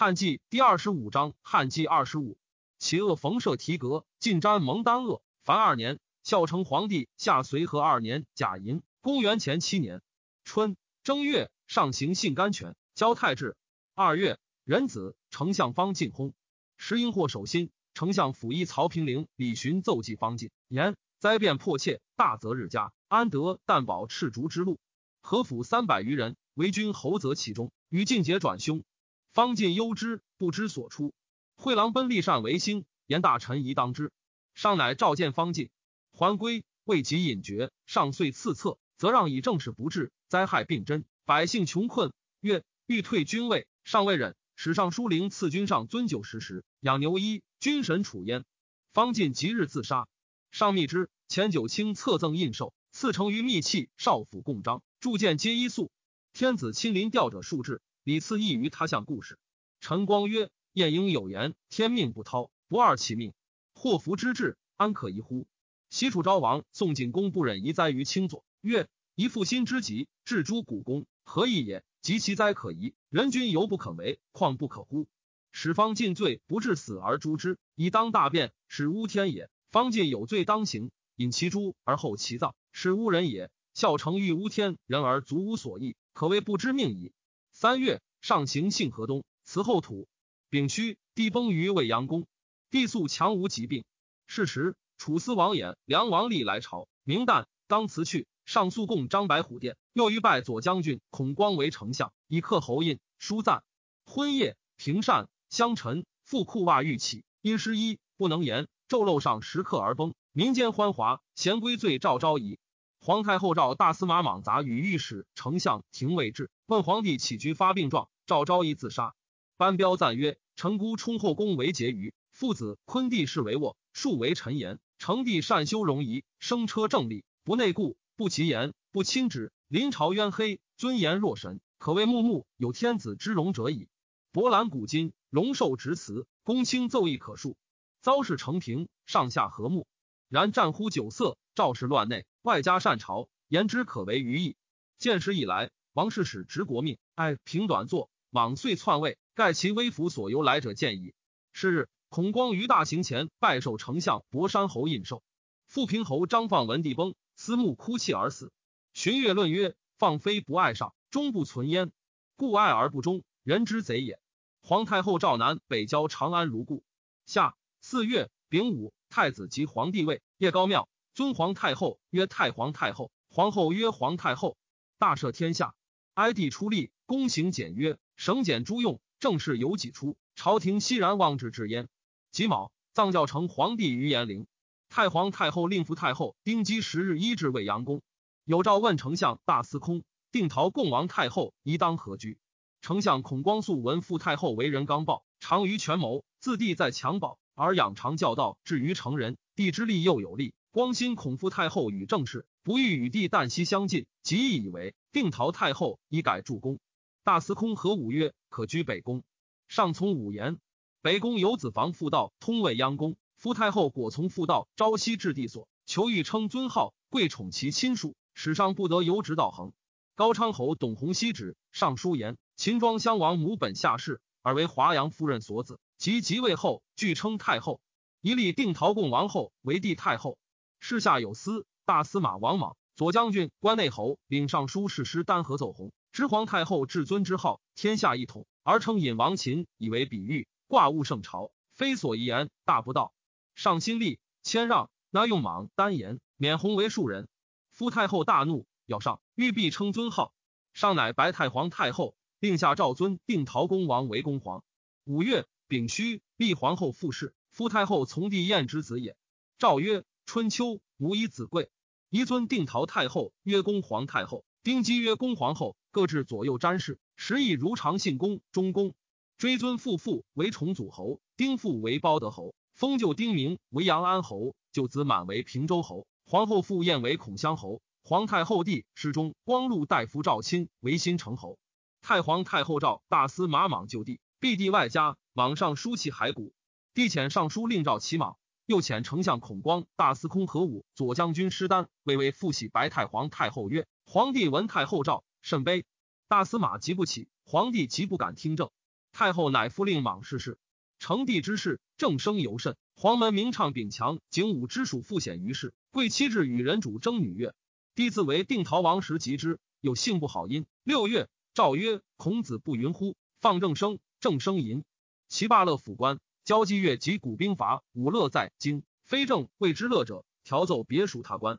汉纪第二十五章，汉纪二十五，其恶冯赦提格，晋瞻蒙丹恶。凡二年，孝成皇帝下随和二年甲寅，公元前七年春正月，上行信甘泉，交太治。二月，壬子，丞相方进薨。时因祸守心，丞相辅议曹平陵、李寻奏计方进，言灾变迫切，大则日加，安得但保赤足之路？何府三百余人，为君侯则其中，与晋节转凶。方进忧之，不知所出。惠郎奔立善为兴，言大臣宜当之。上乃召见方进，还归，未及隐绝，上遂赐策，则让以政事不治，灾害并真，百姓穷困。曰：欲退军位，上未忍。史尚书令赐君上尊酒食时，养牛衣，君神处焉。方进即日自杀。上密之，前九卿册赠印绶，赐成于密器，少府共章，铸剑皆一素。天子亲临吊者数至。李赐异于他项故事。陈光曰：“晏婴有言：天命不掏，不二其命。祸福之至，安可疑乎？”西楚昭王宋景公不忍夷灾于卿左，曰：“一负心之急，置诸古公，何意也？及其灾可疑，人君犹不可为，况不可乎？使方尽罪，不至死而诛之，以当大变，使污天也。方尽有罪当刑，引其诛而后其葬，是污人也。孝成欲污天人而足无所益，可谓不知命矣。”三月，上行幸河东，辞后土。丙戌，地崩于未阳宫。帝素强无疾病。是时，楚司王衍、梁王立来朝。明旦，当辞去。上诉贡张白虎殿。又欲拜左将军孔光为丞相，以刻侯印。书赞。婚夜，平善相陈，复裤袜欲起，因失衣，不能言。昼漏上时刻而崩。民间欢华，贤归罪赵昭仪。皇太后召大司马莽杂与御史、丞相廷尉至，问皇帝起居发病状。赵昭仪自杀。班彪赞曰：“臣姑充后宫为婕妤，父子昆弟是为卧，庶为臣言。成帝善修容仪，生车正立，不内顾，不其言，不亲之。临朝渊黑，尊严若神，可谓穆穆有天子之容者矣。博览古今，龙寿直辞，公卿奏议可述。遭事成平，上下和睦。然战乎酒色，赵氏乱内。”外加善朝，言之可为于义。建始以来，王室使执国命，爱平短坐，莽遂篡位，盖其威服所由来者见矣。是日，孔光于大行前拜受丞相博山侯印绶。富平侯张放文帝崩，思慕哭泣而死。荀悦论曰：放非不爱上，终不存焉，故爱而不忠，人之贼也。皇太后赵南北郊长安如故。夏四月丙午，太子即皇帝位，夜高庙。尊皇太后曰太皇太后，皇后曰皇太后。大赦天下，哀帝出力，躬行简约，省俭诸用，政事由己出，朝廷熙然望之至焉。己卯，葬教成皇帝于延陵。太皇太后令扶太后丁基十日医治未阳宫。有诏问丞相大司空定陶共王太后宜当何居？丞相孔光素闻傅太后为人刚暴，长于权谋，自帝在襁褓而养长教道，至于成人，帝之力又有力。光心孔父太后与政事不欲与帝旦夕相近，即意以为定陶太后以改助宫。大司空何武曰：“可居北宫。”上从武言。北宫有子房复道通未央宫，夫太后果从复道朝夕至帝所，求欲称尊号，贵宠其亲属，史上不得由直道恒。高昌侯董弘熙旨上书言：秦庄襄王母本下士，而为华阳夫人所子，及即位后据称太后，一立定陶共王后为帝太后。世下有司大司马王莽、左将军、关内侯领尚书侍师丹和奏鸿，知皇太后至尊之号，天下一统，而称引王秦，以为比喻，挂物圣朝，非所宜言，大不道。上心力谦让，那用莽单言，免红为庶人。夫太后大怒，要上，欲必称尊号。上乃白太皇太后，令下诏尊定陶公王为公皇。五月丙戌，立皇后复氏。夫太后从帝晏之子也。诏曰。春秋，无以子贵，宜尊定陶太后曰公皇太后，丁姬曰公皇后，各置左右詹事，时以如常信公、中公。追尊父父为重祖侯，丁父为包德侯，封舅丁明为阳安侯，舅子满为平州侯，皇后傅燕为孔襄侯，皇太后弟师中光禄大夫赵钦为新城侯。太皇太后诏大司马莽就地，必地外加莽上书其骸骨，帝遣尚书令召其莽。又遣丞相孔光、大司空何武、左将军施丹，为为复喜白太皇太后曰：“皇帝闻太后诏，甚悲。”大司马急不起，皇帝急不敢听政。太后乃复令莽氏事。成帝之事，正生尤甚。黄门名唱秉强，景武之属复显于世。贵妻至与人主争女乐，帝自为定陶王时及之，有性不好音。六月，诏曰：“孔子不云乎？放正生，正生淫。其罢乐府官，交际乐及古兵伐，武乐在京，非正谓之乐者，调奏别属他官。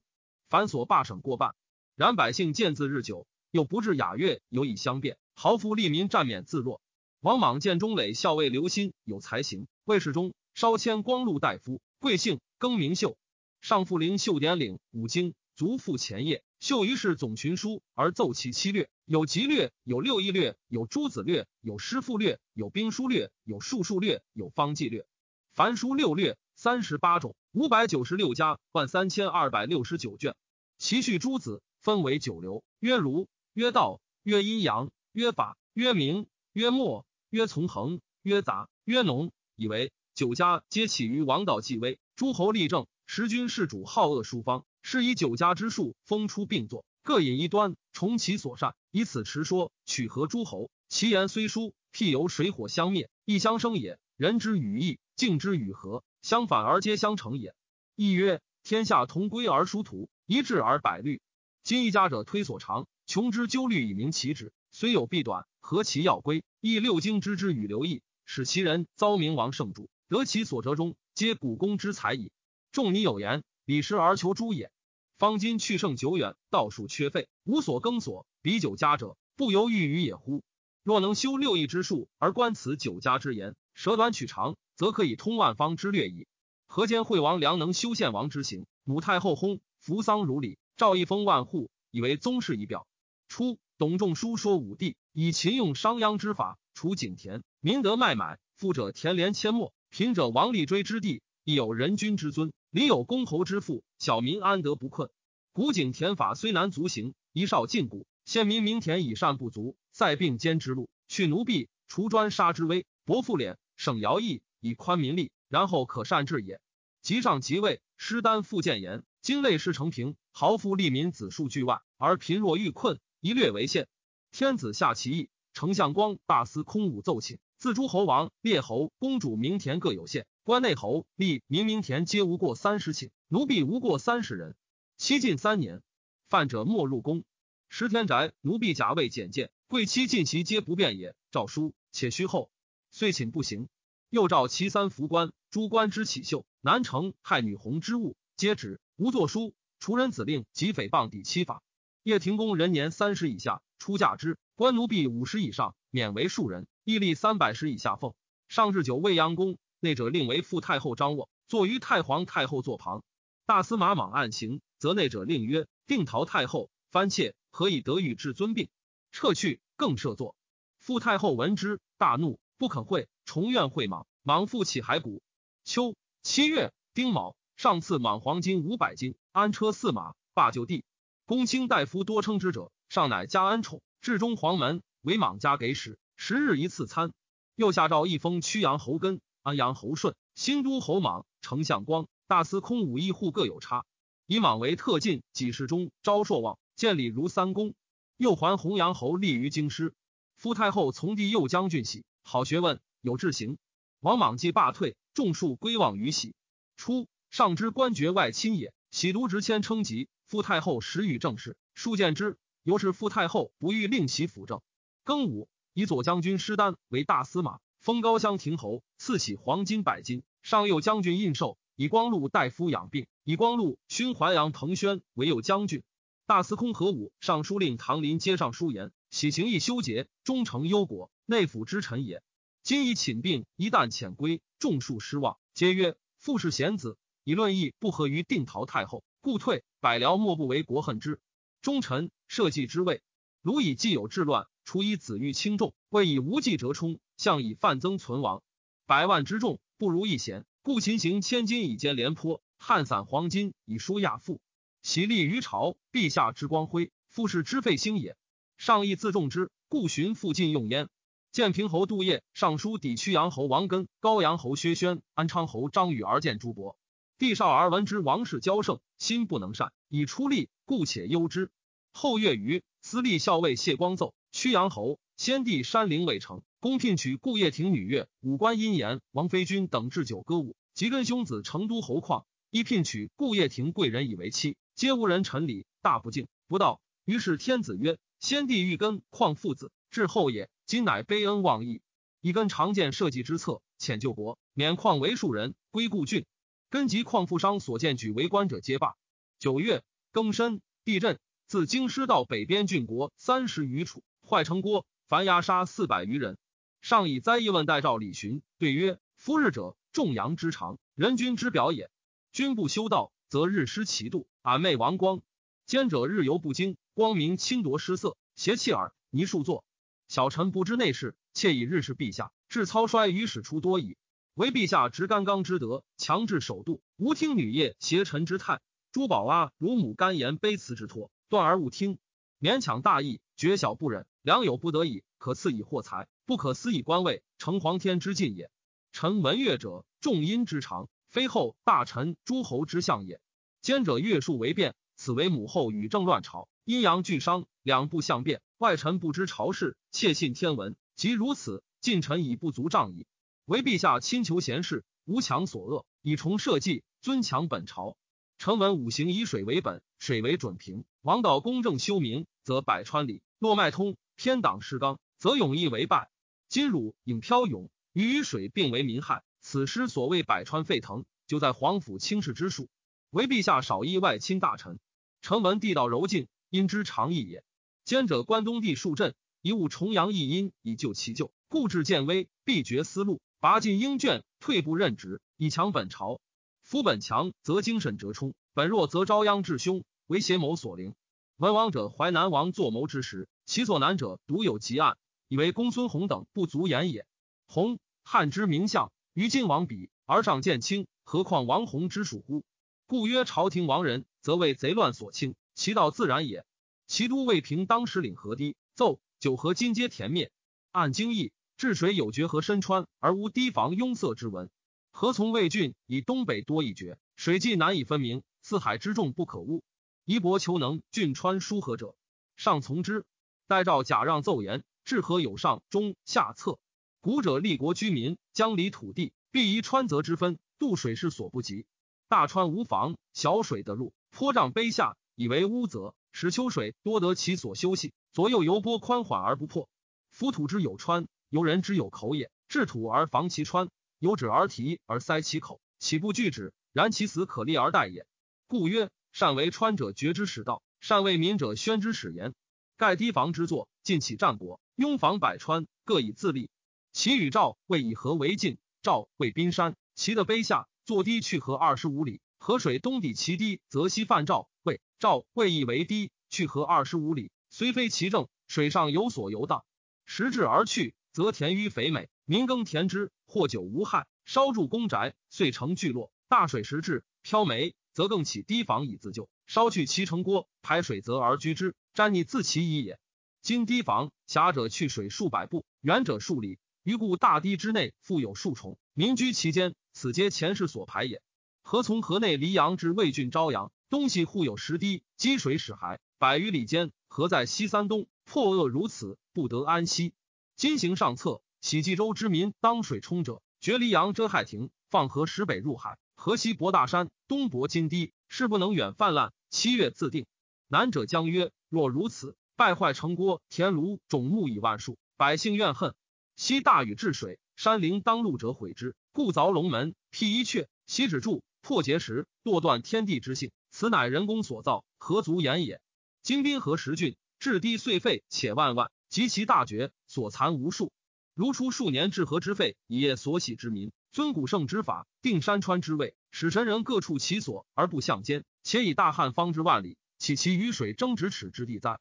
凡所罢省过半。然百姓见字日久，又不至雅乐，有以相辩。豪夫利民，占免自若。王莽见中磊校尉刘歆有才行，魏世中。”稍迁光禄大夫，贵姓，更名秀。上复灵秀典领五经，足复前业。秀于是总群书，而奏其七略：有吉略，有六艺略，有诸子略，有诗赋略，有兵书略，有术数略，有方剂略。凡书六略，三十八种，五百九十六家，万三千二百六十九卷。其序诸子分为九流：曰儒，曰道，曰阴阳，曰法，曰明，曰末，曰从恒，曰杂，曰农，以为。九家皆起于王道继位，诸侯立政，时君世主好恶殊方，是以九家之术封出并作，各引一端，从其所善，以此持说，取合诸侯。其言虽殊，譬由水火相灭，亦相生也。人之与义，敬之与和，相反而皆相成也。亦曰：天下同归而殊途，一致而百虑。今一家者推所长，穷之纠虑以明其旨，虽有弊短，何其要归？亦六经之之与流意，使其人遭明王圣主。得其所折中，皆古公之才矣。仲尼有言：“礼失而求诸也。”方今去胜久远，道术缺废，无所耕所，比九家者，不由欲于也乎？若能修六艺之术，而观此九家之言，舍短取长，则可以通万方之略矣。何间惠王良能修献王之行？母太后薨，扶丧如礼，诏一封万户，以为宗室仪表。初，董仲舒说武帝以秦用商鞅之法，除井田，民得麦买，富者田连阡陌。贫者王立追之地，亦有人君之尊；礼有公侯之富，小民安得不困？古井田法虽难足行，一少禁锢，先民民田以善不足，塞并兼之路，去奴婢，除专杀之威，薄赋敛，省徭役，以宽民力，然后可善治也。及上即位，师丹复谏言：今类事成平，豪富利民，子数巨万，而贫弱欲困，一略为限。天子下其意，丞相光大司空武奏请。自诸侯王、列侯、公主民田各有限，关内侯、吏民民田皆无过三十顷，奴婢无过三十人。期近三年，犯者莫入宫。十天宅，奴婢甲位简见，贵妻近席皆不便也。诏书且虚后，遂寝不行。又召其三服官，诸官之起秀，南城害女红之物，皆止。无作书，除人子令及诽谤抵七法。叶廷公人年三十以下，出嫁之；官奴婢五十以上，免为庶人。义立三百石以下奉上至九未央宫，内者令为副太后张卧，坐于太皇太后座旁。大司马莽案行，则内者令曰：定陶太后番妾何以得与至尊病？撤去，更设座。傅太后闻之，大怒，不肯会，重愿会莽。莽复起骸骨。秋七月丁卯，上赐莽黄金五百斤，安车驷马，罢就地。公卿大夫多称之者，上乃加恩宠，至中黄门，为莽家给使。十日一次餐，又下诏一封曲阳侯根、安阳侯顺、新都侯莽、丞相光、大司空武义户各有差，以莽为特进，几世中昭硕望，见礼如三公。又还弘阳侯立于京师。夫太后从弟右将军喜，好学问，有志行。王莽既罢退，众数归望于喜。初，上之官爵外亲也，喜独执谦称疾。夫太后时与政事，数见之，由是夫太后不欲令其辅政。庚午。以左将军施丹为大司马，封高乡亭侯，赐起黄金百斤。上右将军印绶，以光禄大夫养病。以光禄勋淮阳彭宣为右将军。大司空何武尚书令唐林接上书言：喜行义修节，忠诚忧国，内府之臣也。今以寝病，一旦遣归，众数失望，皆曰：父是贤子，以论义不合于定陶太后，故退。百僚莫不为国恨之。忠臣社稷之位，鲁以既有治乱。除以子欲轻重，未以无计折冲；相以范增存亡。百万之众不如一贤，故秦行千金以兼廉颇，汉散黄金以舒亚父。其立于朝，陛下之光辉，复是之废兴也。上亦自重之，故寻附近用焉。建平侯杜业上书抵曲阳侯王根、高阳侯薛宣、安昌侯张宇而见朱伯。帝少而闻之，王室骄盛，心不能善，以出力，故且忧之。后月余，司隶校尉谢光奏。曲阳侯先帝山陵未成，公聘娶顾掖庭女乐、武官殷言、王妃君等置酒歌舞，即跟兄子成都侯况亦聘娶顾掖庭贵人以为妻，皆无人陈礼，大不敬，不道。于是天子曰：“先帝欲跟况父子，至后也。今乃悲恩忘义，以根常见社稷之策，遣救国，免况为庶人，归故郡。根及况富商所见举为官者，皆罢。九月庚申，地震，自京师到北边郡国三十余处，坏城郭，凡押杀四百余人。”上以灾异问代诏李寻，对曰：“夫日者，众阳之长，人君之表也。君不修道，则日失其度，俺昧王光。奸者日游不精，光明侵夺失色，邪气耳。泥数作。小臣不知内事，窃以日事陛下，至操衰于使出多矣。唯陛下执干纲之德，强制守度，无听女业邪臣之态。珠宝啊，乳母干言卑辞之托，断而勿听，勉强大义，绝小不忍，良有不得已，可赐以货财。”不可思议官位，成皇天之尽也。臣闻乐者，众阴之长，非后大臣诸侯之相也。奸者乐数为变，此为母后与政乱朝，阴阳俱伤，两不相变。外臣不知朝事，窃信天文。即如此，近臣已不足仗矣。唯陛下亲求贤士，无强所恶，以崇社稷，尊强本朝。臣闻五行以水为本，水为准平。王道公正修明，则百川里；络脉通，偏党失纲，则永义为败。今汝引飘涌，鱼与水并为民害。此诗所谓百川沸腾，就在皇甫轻视之术。唯陛下少依外亲大臣。臣闻地道柔静，因之长义也。兼者关东地数镇，一务重阳一阴，以救其咎。故至见危，必绝思路，拔尽英卷，退步任职，以强本朝。夫本强，则精神折冲；本弱，则招殃至凶，为邪谋所凌。文王者，淮南王作谋之时，其所难者，独有极案。以为公孙弘等不足言也。弘汉之名相，与晋王比，而上见轻，何况王弘之属乎？故曰朝廷亡人，则为贼乱所侵，其道自然也。其都未平当时领河堤，奏九河金皆田灭。按经义，治水有决河深川，而无堤防拥塞之文。何从魏郡以东北多一绝，水际难以分明，四海之众不可污。夷伯求能，郡川疏河者，上从之。待诏假让奏言。治河有上中下策，古者立国居民，江离土地，必宜川泽之分，渡水是所不及。大川无防，小水得入，坡障卑下，以为污泽，使秋水多得其所休息。左右游波宽缓而不破。夫土之有川，由人之有口也。治土而防其川，有止而提而塞其口，岂不拒止？然其死可立而待也。故曰：善为川者绝之始道，善为民者宣之始言。盖堤防之作，尽起战国。拥防百川，各以自立。齐与赵为以河为晋，赵为宾山，齐的卑下，坐堤去河二十五里。河水东抵其堤，则西犯赵。魏赵为以为堤，去河二十五里，虽非其政，水上有所游荡。时至而去，则田淤肥美，民耕田之，或久无害。烧筑公宅，遂成聚落。大水时至，漂煤，则更起堤防以自救。烧去其城郭，排水泽而居之，沾溺自其矣也。今堤防狭者去水数百步，远者数里，于故大堤之内复有数重，民居其间，此皆前世所排也。何从河内黎阳至魏郡朝阳，东西互有十堤，积水始海，百余里间，何在西三东？破恶如此，不得安息。今行上策，喜冀州之民当水冲者，绝黎阳遮害亭，放河石北入海，河西博大山，东博金堤，势不能远泛滥。七月自定。南者将曰：若如此。败坏城郭，田庐种木以万数，百姓怨恨。昔大禹治水，山陵当路者毁之，故凿龙门，辟一阙，习止柱，破结石，剁断天地之性。此乃人工所造，何足言也？今滨河十郡，至堤岁废，且万万及其大绝，所残无数。如出数年治河之费，以业所喜之民，尊古圣之法，定山川之位，使神人各处其所而不相间，且以大汉方之万里，岂其与水争咫尺之地哉？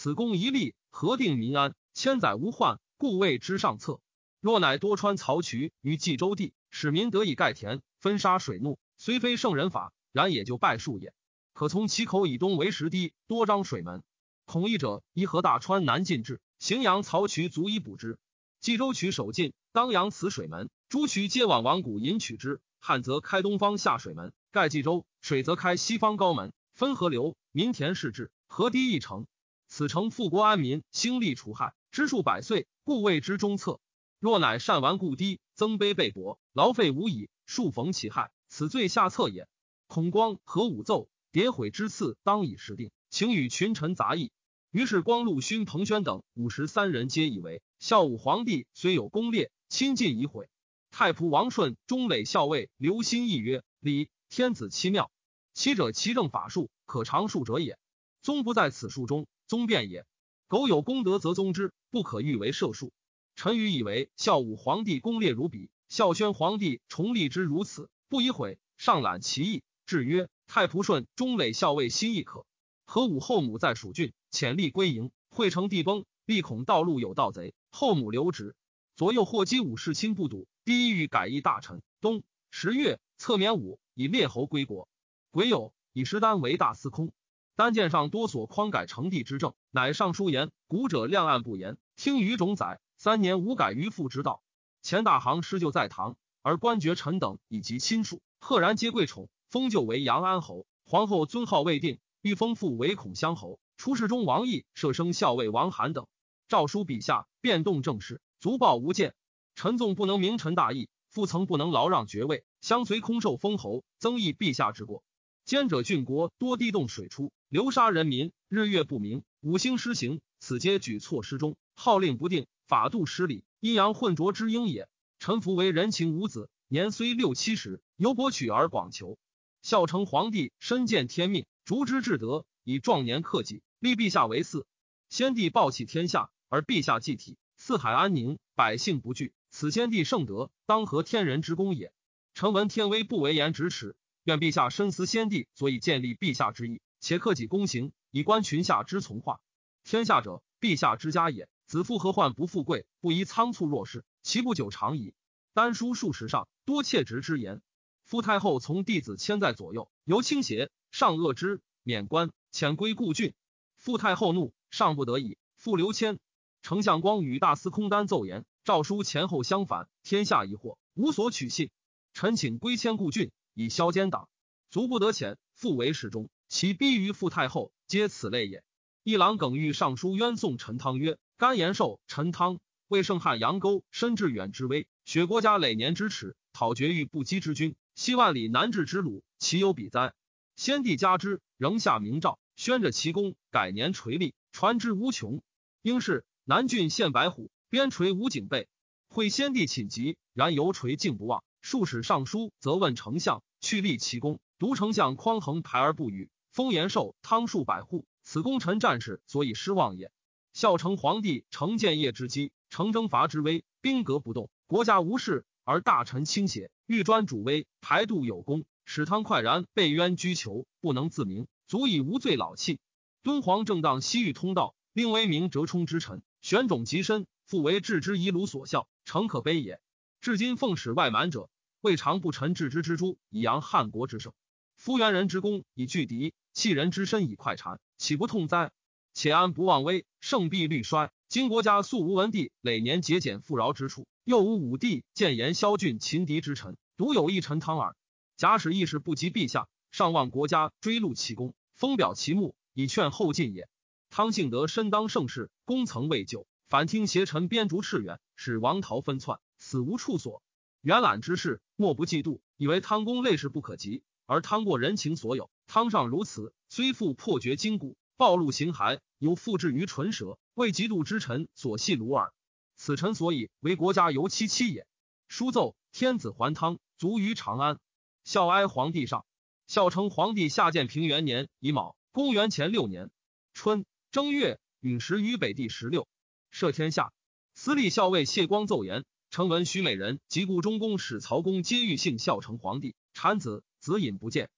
此功一立，何定民安？千载无患，故谓之上策。若乃多川漕渠于冀州地，使民得以盖田，分沙水怒，虽非圣人法，然也就败数也。可从其口以东为石堤，多张水门。孔义者，依河大川南进至荥阳漕渠，足以补之。冀州渠守进，当阳此水门，诸渠皆往王谷引取之。旱则开东方下水门，盖冀州；水则开西方高门，分河流，民田氏治，河堤一成。此诚富国安民，兴利除害，知数百岁，故谓之中策。若乃善玩故低，增卑备薄，劳费无已，数逢其害，此罪下策也。孔光何武奏，迭毁之次，当以时定，请与群臣杂议。于是光禄勋彭宣等五十三人皆以为孝武皇帝虽有功烈，亲近已毁。太仆王顺、中垒校尉刘歆义曰：“礼天子七妙，七者其政法术，可长数者也。宗不在此术中，宗变也。苟有功德，则宗之，不可欲为射术。臣愚以为孝武皇帝功烈如彼，孝宣皇帝重立之如此，不以毁，上览其意，至曰：太仆顺、中垒校尉心亦可。何武后母在蜀郡，潜力归营，会成地崩，必恐道路有盗贼，后母留职。左右霍基武士亲不睹。”第一欲改易大臣。冬十月，策免武以列侯归国。癸酉，以石丹为大司空。单见上多所匡改成帝之政，乃上书言：古者亮案不言，听于种载，三年无改于父之道。前大行施就在堂，而官爵臣等以及亲属，赫然皆贵宠，封就为阳安侯。皇后尊号未定，欲封父为孔襄侯。出世中王毅设生校尉王罕等。诏书笔下，变动政事，足报无见。陈纵不能明臣大义，父曾不能劳让爵位，相随空受封侯，增益陛下之过。奸者郡国多地动水出，流杀人民，日月不明，五星失行，此皆举措失中，号令不定，法度失礼，阴阳混浊之应也。臣服为人情无子，年虽六七十，犹博取而广求。孝成皇帝身见天命，逐之至德，以壮年克己，立陛下为嗣。先帝抱弃天下，而陛下继体，四海安宁，百姓不惧。此先帝圣德，当合天人之功也。臣闻天威不为言咫尺，愿陛下深思先帝所以建立陛下之意，且克己躬行，以观群下之从化。天下者，陛下之家也。子父何患不富贵？不宜仓促弱势，其不久长矣。丹书数十上，多切直之言。夫太后从弟子千在左右，由倾斜，上恶之，免官，遣归故郡。父太后怒，上不得已，复刘谦。丞相光与大司空丹奏言。诏书前后相反，天下疑惑，无所取信。臣请归迁故郡，以消奸党。足不得遣，复为侍中。其逼于傅太后，皆此类也。一郎耿玉上书冤宋陈汤曰：甘延寿、陈汤为圣汉阳沟，深致远之威，雪国家累年之耻，讨绝欲不羁之君，西万里难治之鲁，其有比哉？先帝加之，仍下明诏，宣着其功，改年垂立，传之无穷。应是南郡县白虎。边垂无警备，会先帝寝疾，然犹垂敬不忘。数使上书，则问丞相，去立其功。独丞相匡衡排而不语。封延寿、汤数百户，此功臣战士所以失望也。孝成皇帝承建业之基，承征伐之威，兵革不动，国家无事，而大臣倾斜，欲专主威，排度有功，使汤快然被冤居囚，不能自明，足以无罪老气。敦煌正当西域通道，令威名折冲之臣，玄种极深。复为置之以鲁所效，诚可悲也。至今奉使外蛮者，未尝不臣置之之诛，以扬汉国之盛。夫元人之功以拒敌，弃人之身以快谗，岂不痛哉？且安不忘危，胜必虑衰。今国家素无文帝累年节俭富饶之处，又无武帝建言萧峻擒敌之臣，独有一臣汤耳。假使意识不及陛下，尚望国家追录其功，封表其墓，以劝后进也。汤幸德身当盛世，功曾未就。反听邪臣编逐赤远，使王逃分窜，死无处所。元览之事，莫不嫉妒，以为汤公类事不可及，而汤过人情所有。汤上如此，虽复破绝筋骨，暴露形骸，犹复制于唇舌，为嫉妒之臣所系鲁耳。此臣所以为国家尤戚戚也。书奏天子还汤，卒于长安。孝哀皇帝上。孝成皇帝下建平元年乙卯，公元前六年春正月陨石于北地十六。赦天下，司隶校尉谢光奏言：臣闻徐美人及故中宫使曹公皆欲幸孝成皇帝，产子子隐不见。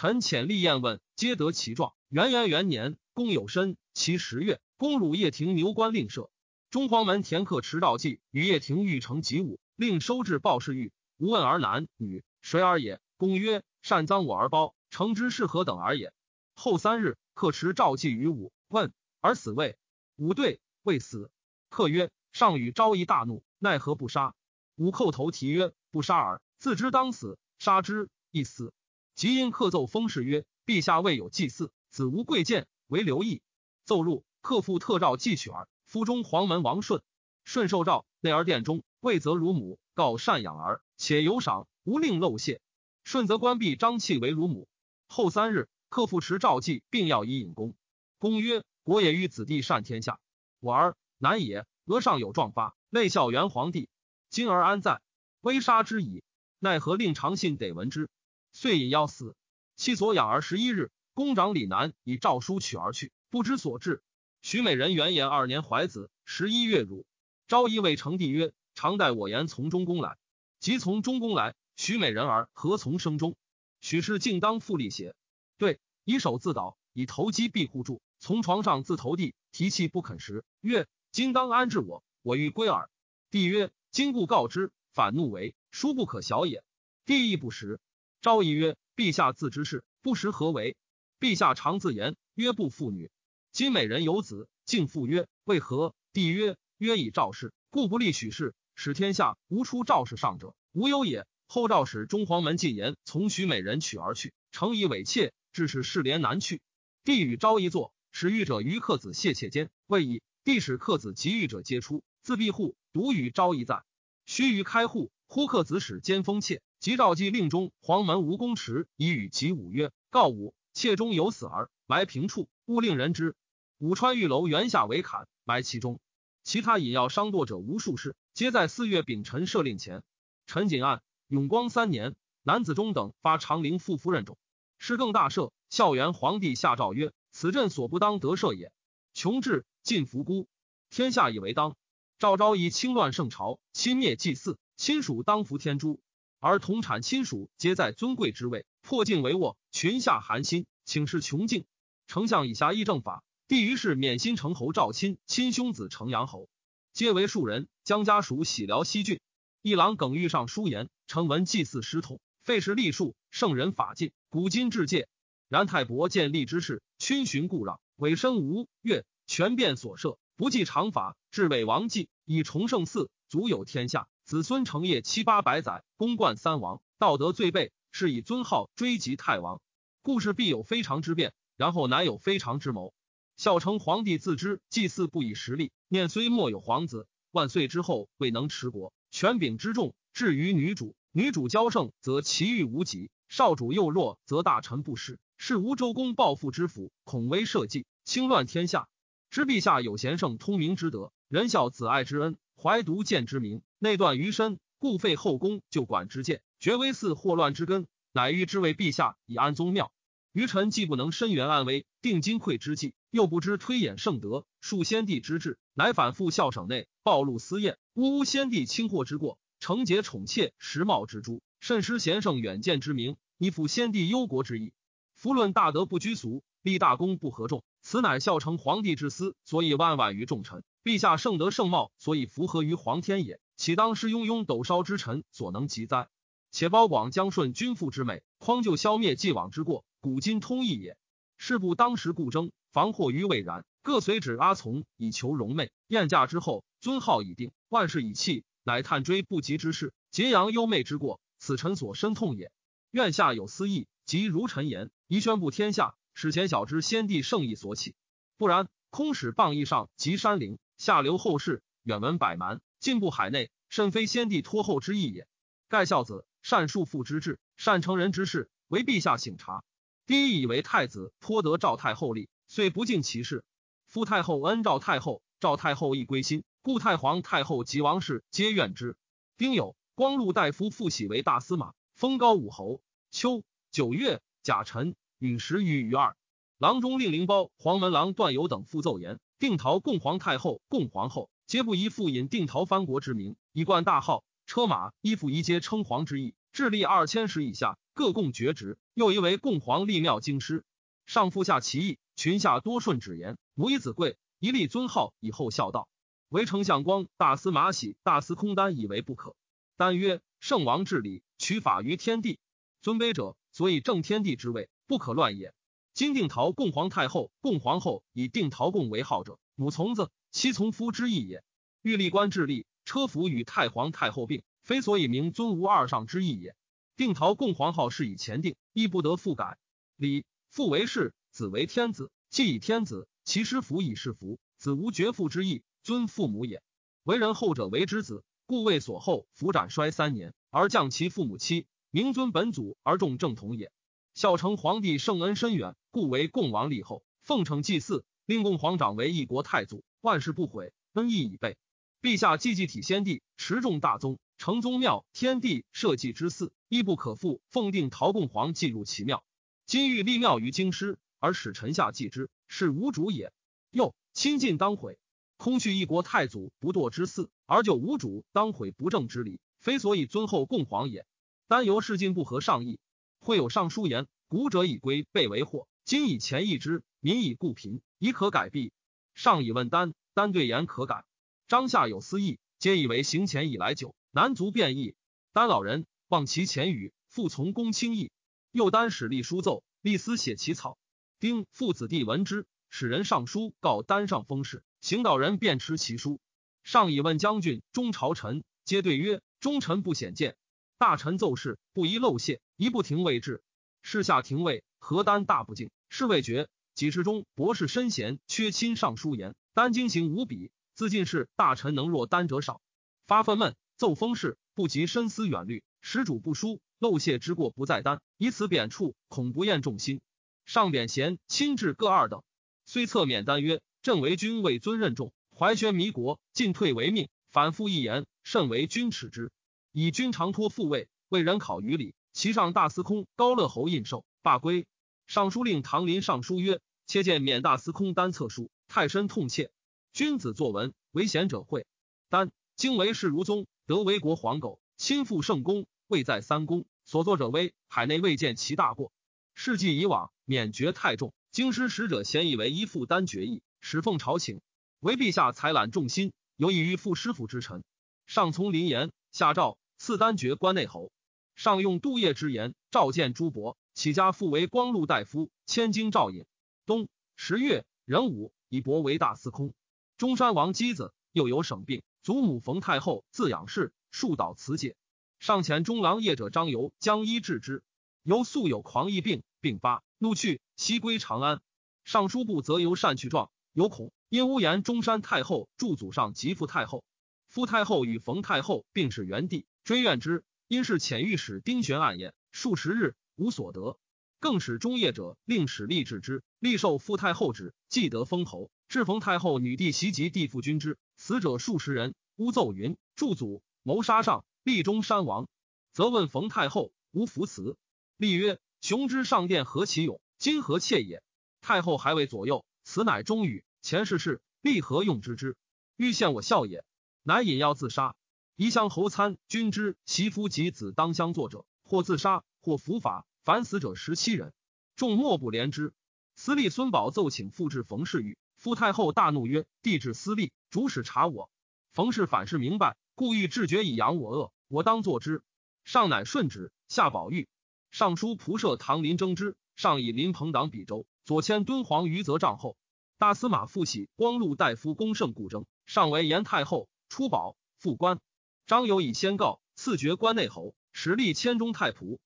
臣遣立宴问，皆得其状。元元元年，公有身，其十月，公汝夜庭牛官令赦。中黄门田客持诏记与叶庭欲成吉武，令收至报事狱，无问而男女谁而也。公曰：善赃我而包，诚之是何等而也。后三日，客持诏记于武，问而死未？武对未死。客曰：“上与昭仪大怒，奈何不杀？”吾叩头提曰：“不杀尔，自知当死，杀之亦死。”即因客奏封事曰：“陛下未有祭祀，子无贵贱，唯留意。”奏入，客父特诏祭取儿。夫中黄门王顺，顺受诏，内而殿中未则乳母，告善养儿，且有赏，无令漏泄。顺则关闭张器为乳母。后三日，客父持诏祭，并要以引公。公曰：“国也欲子弟善天下，我儿难也。额上有状发，内孝元皇帝。今儿安在？微杀之矣。奈何令长信得闻之？遂引要死。其所养儿十一日，公长李南以诏书取而去，不知所至。徐美人元延二年怀子，十一月乳。昭仪谓成帝曰：‘常待我言从中宫来。’即从中宫来。徐美人儿何从生中？许氏竟当复立邪？对，以手自倒，以头击壁护住，从床上自投地，提气不肯食。曰：‘今当安置我？我欲归耳。’帝曰：‘今故告之，反怒为殊不可小也。’帝亦不食。昭仪曰：‘陛下自知事，不识何为？’陛下常自言曰：‘不妇女。’今美人有子，竟复曰：‘为何？’帝曰：‘曰以赵氏，故不立许氏，使天下无出赵氏上者，无忧也。’后赵使中黄门进言，从许美人取而去，诚以猥妾，致使世廉难去。帝与昭仪坐，使御者于客子谢妾间，未已。帝使客子及御者皆出，自闭户，独与昭仪在。须臾开户，呼客子使兼封妾，即诏祭令中黄门吴公池以与及武曰：“告武，妾中有死儿，埋平处，勿令人知。”武川玉楼原下为坎，埋其中。其他引药伤堕者无数事，皆在四月丙辰设令前。陈景案。永光三年，男子中等发长陵副夫人种，事更大赦。孝元皇帝下诏曰：“此朕所不当得赦也。穷至尽服孤，天下以为当。赵昭以清乱圣朝，亲灭祭祀，亲属当服天诛，而同产亲属皆在尊贵之位，破镜为卧，群下寒心，请示穷尽。丞相以下议政法，帝于是免新城侯赵钦亲兄子成阳侯，皆为庶人，将家属喜辽西郡。一郎耿玉上书言。”成文祭祀师统，废时立数，圣人法禁，古今至戒。然太伯见立之事，群循故让，委身吴越，权变所设，不计常法，至伪王纪，以崇圣祀，足有天下。子孙成业七八百载，功冠三王，道德最备，是以尊号追及太王。故事必有非常之变，然后乃有非常之谋。孝成皇帝自知祭祀不以实力，念虽莫有皇子，万岁之后未能持国，权柄之重，至于女主。女主骄盛，则其欲无极；少主又弱，则大臣不识。是吴周公暴富之府，恐威社稷，轻乱天下。知陛下有贤圣通明之德，仁孝子爱之恩，怀独见之明，内断于身，故废后宫，就管之见，绝威似祸乱之根，乃欲之为陛下以安宗庙。余臣既不能伸援安危，定金匮之计，又不知推演圣德，恕先帝之志，乃反复孝省内，暴露私宴，呜呜先帝轻祸之过。承节宠妾，时髦之诛，甚失贤圣远见之名，以辅先帝忧国之意。夫论大德不拘俗，立大功不合众，此乃孝成皇帝之私，所以万万于众臣。陛下圣德圣茂，所以符合于皇天也。岂当是庸庸斗烧之臣所能及哉？且包广将顺君父之美，匡就消灭既往之过，古今通义也。事不当时故争，防祸于未然，各随旨阿从，以求荣媚。宴驾之后，尊号已定，万事已弃。乃探追不及之事，桀阳幽昧之过，此臣所深痛也。愿下有私意，即如臣言，宜宣布天下，使前晓之先帝圣意所起。不然，空使谤义上及山陵，下流后世，远闻百蛮，进步海内，甚非先帝托后之意也。盖孝子善束父之志，善成人之事，为陛下省察。第一以为太子颇得赵太后力，遂不敬其事。夫太后恩赵太后，赵太后亦归心。故太皇太后及王氏皆怨之。丁酉，光禄大夫复喜为大司马，封高武侯。秋九月，甲辰，陨石于于二。郎中令灵包、黄门郎段友等复奏言：定陶共皇太后、共皇后，皆不宜复引定陶藩国之名，以冠大号。车马衣服一皆称皇之意。智力二千石以下，各共爵职。又疑为共皇立庙京师。上父下其意，群下多顺旨言。母以子贵，一立尊号，以后孝道。唯丞相光、大司马喜、大司空丹以为不可。丹曰：“圣王治理，取法于天地，尊卑者，所以正天地之位，不可乱也。今定陶共皇太后、共皇后以定陶共为号者，母从子、妻从夫之意也。欲立官治吏，车服与太皇太后并，非所以名尊无二上之意也。定陶共皇号是以前定，亦不得复改。礼父为士，子为天子，既以天子，其师服以是服，子无绝父之意。”尊父母也，为人后者为之子，故为所后服斩衰三年，而降其父母妻，明尊本祖而重正统也。孝成皇帝圣恩深远，故为共王立后，奉承祭祀，令共皇长为一国太祖，万事不悔，恩义已备。陛下祭祭体先帝，持重大宗，承宗庙，天地社稷之祀，亦不可复。奉定陶共皇进入其庙，今欲立庙于京师，而使臣下祭之，是无主也。又亲近当悔。空去一国太祖不堕之祀，而就无主，当毁不正之礼，非所以尊后共皇也。单由事尽不合上意，会有上书言：古者以归被为祸，今以前易之，民以固贫，宜可改弊。上以问丹，丹对言可改。张下有私意，皆以为行前以来久，难足变异。丹老人望其前语，复从公轻易。又丹使立书奏，立司写其草。丁父子弟闻之，使人上书告丹上封事。行道人便持其书，上以问将军、中朝臣，皆对曰：“忠臣不显见。大臣奏事，不宜漏泄，一不停位置。事下廷尉何丹大不敬，是未决。几世中博士身贤，缺亲上书言，丹精行无比。自进士大臣能若丹者少。发愤懑，奏封事，不及深思远虑，始主不书，漏泄之过不在丹，以此贬黜，恐不厌众心。上贬贤亲至各二等，虽侧免丹曰。”朕为君位尊任重，怀宣弥国，进退为命，反复一言，甚为君耻之。以君常托父位，为人考于礼。其上大司空高乐侯印绶罢归。尚书令唐林上书曰：“切见免大司空单策书，太深痛切。君子作文，为贤者讳。丹经为世如宗，得为国皇狗，亲赴圣公，位在三公。所作者威，海内未见其大过。事迹以往，免爵太重。京师使者咸以为依附丹决议。”始奉朝请，为陛下采揽众心，有以于副师傅之臣。上从临言，下诏赐丹爵关内侯。上用杜业之言，召见诸伯，起家父为光禄大夫，千金诏引。冬十月壬午，以伯为大司空。中山王姬子又有省病，祖母冯太后自养士，数倒辞解。上前中郎业者张游将医治之，由素有狂疫病，病发，怒去，西归长安。尚书部则由善去状。有恐因诬言中山太后助祖上及父太后，夫太后与冯太后并是元帝，追怨之，因是遣御史丁玄暗言，数十日无所得，更使中业者令使立治之，立受傅太后旨，既得封侯。至冯太后女弟袭击地父君之死者数十人，诬奏云祝祖谋杀上，立中山王，则问冯太后无服辞，立曰雄之上殿何其勇，今何妾也？太后还未左右，此乃忠语。前世事，立何用之之？欲陷我笑也。乃引药自杀。宜乡侯参君之其夫及子当相作者，或自杀，或伏法。凡死者十七人，众莫不怜之。司隶孙宝奏请复至冯氏狱，夫太后大怒曰：“帝至司隶，主使查我。”冯氏反是明白，故意治决以扬我恶，我当作之。上乃顺旨，下宝玉。尚书仆射唐林征之，上以林朋党比州，左迁敦煌余则帐后。大司马复喜光禄大夫公胜故征，上为延太后，出保复官。张友以先告，赐爵关内侯，实力千中太仆。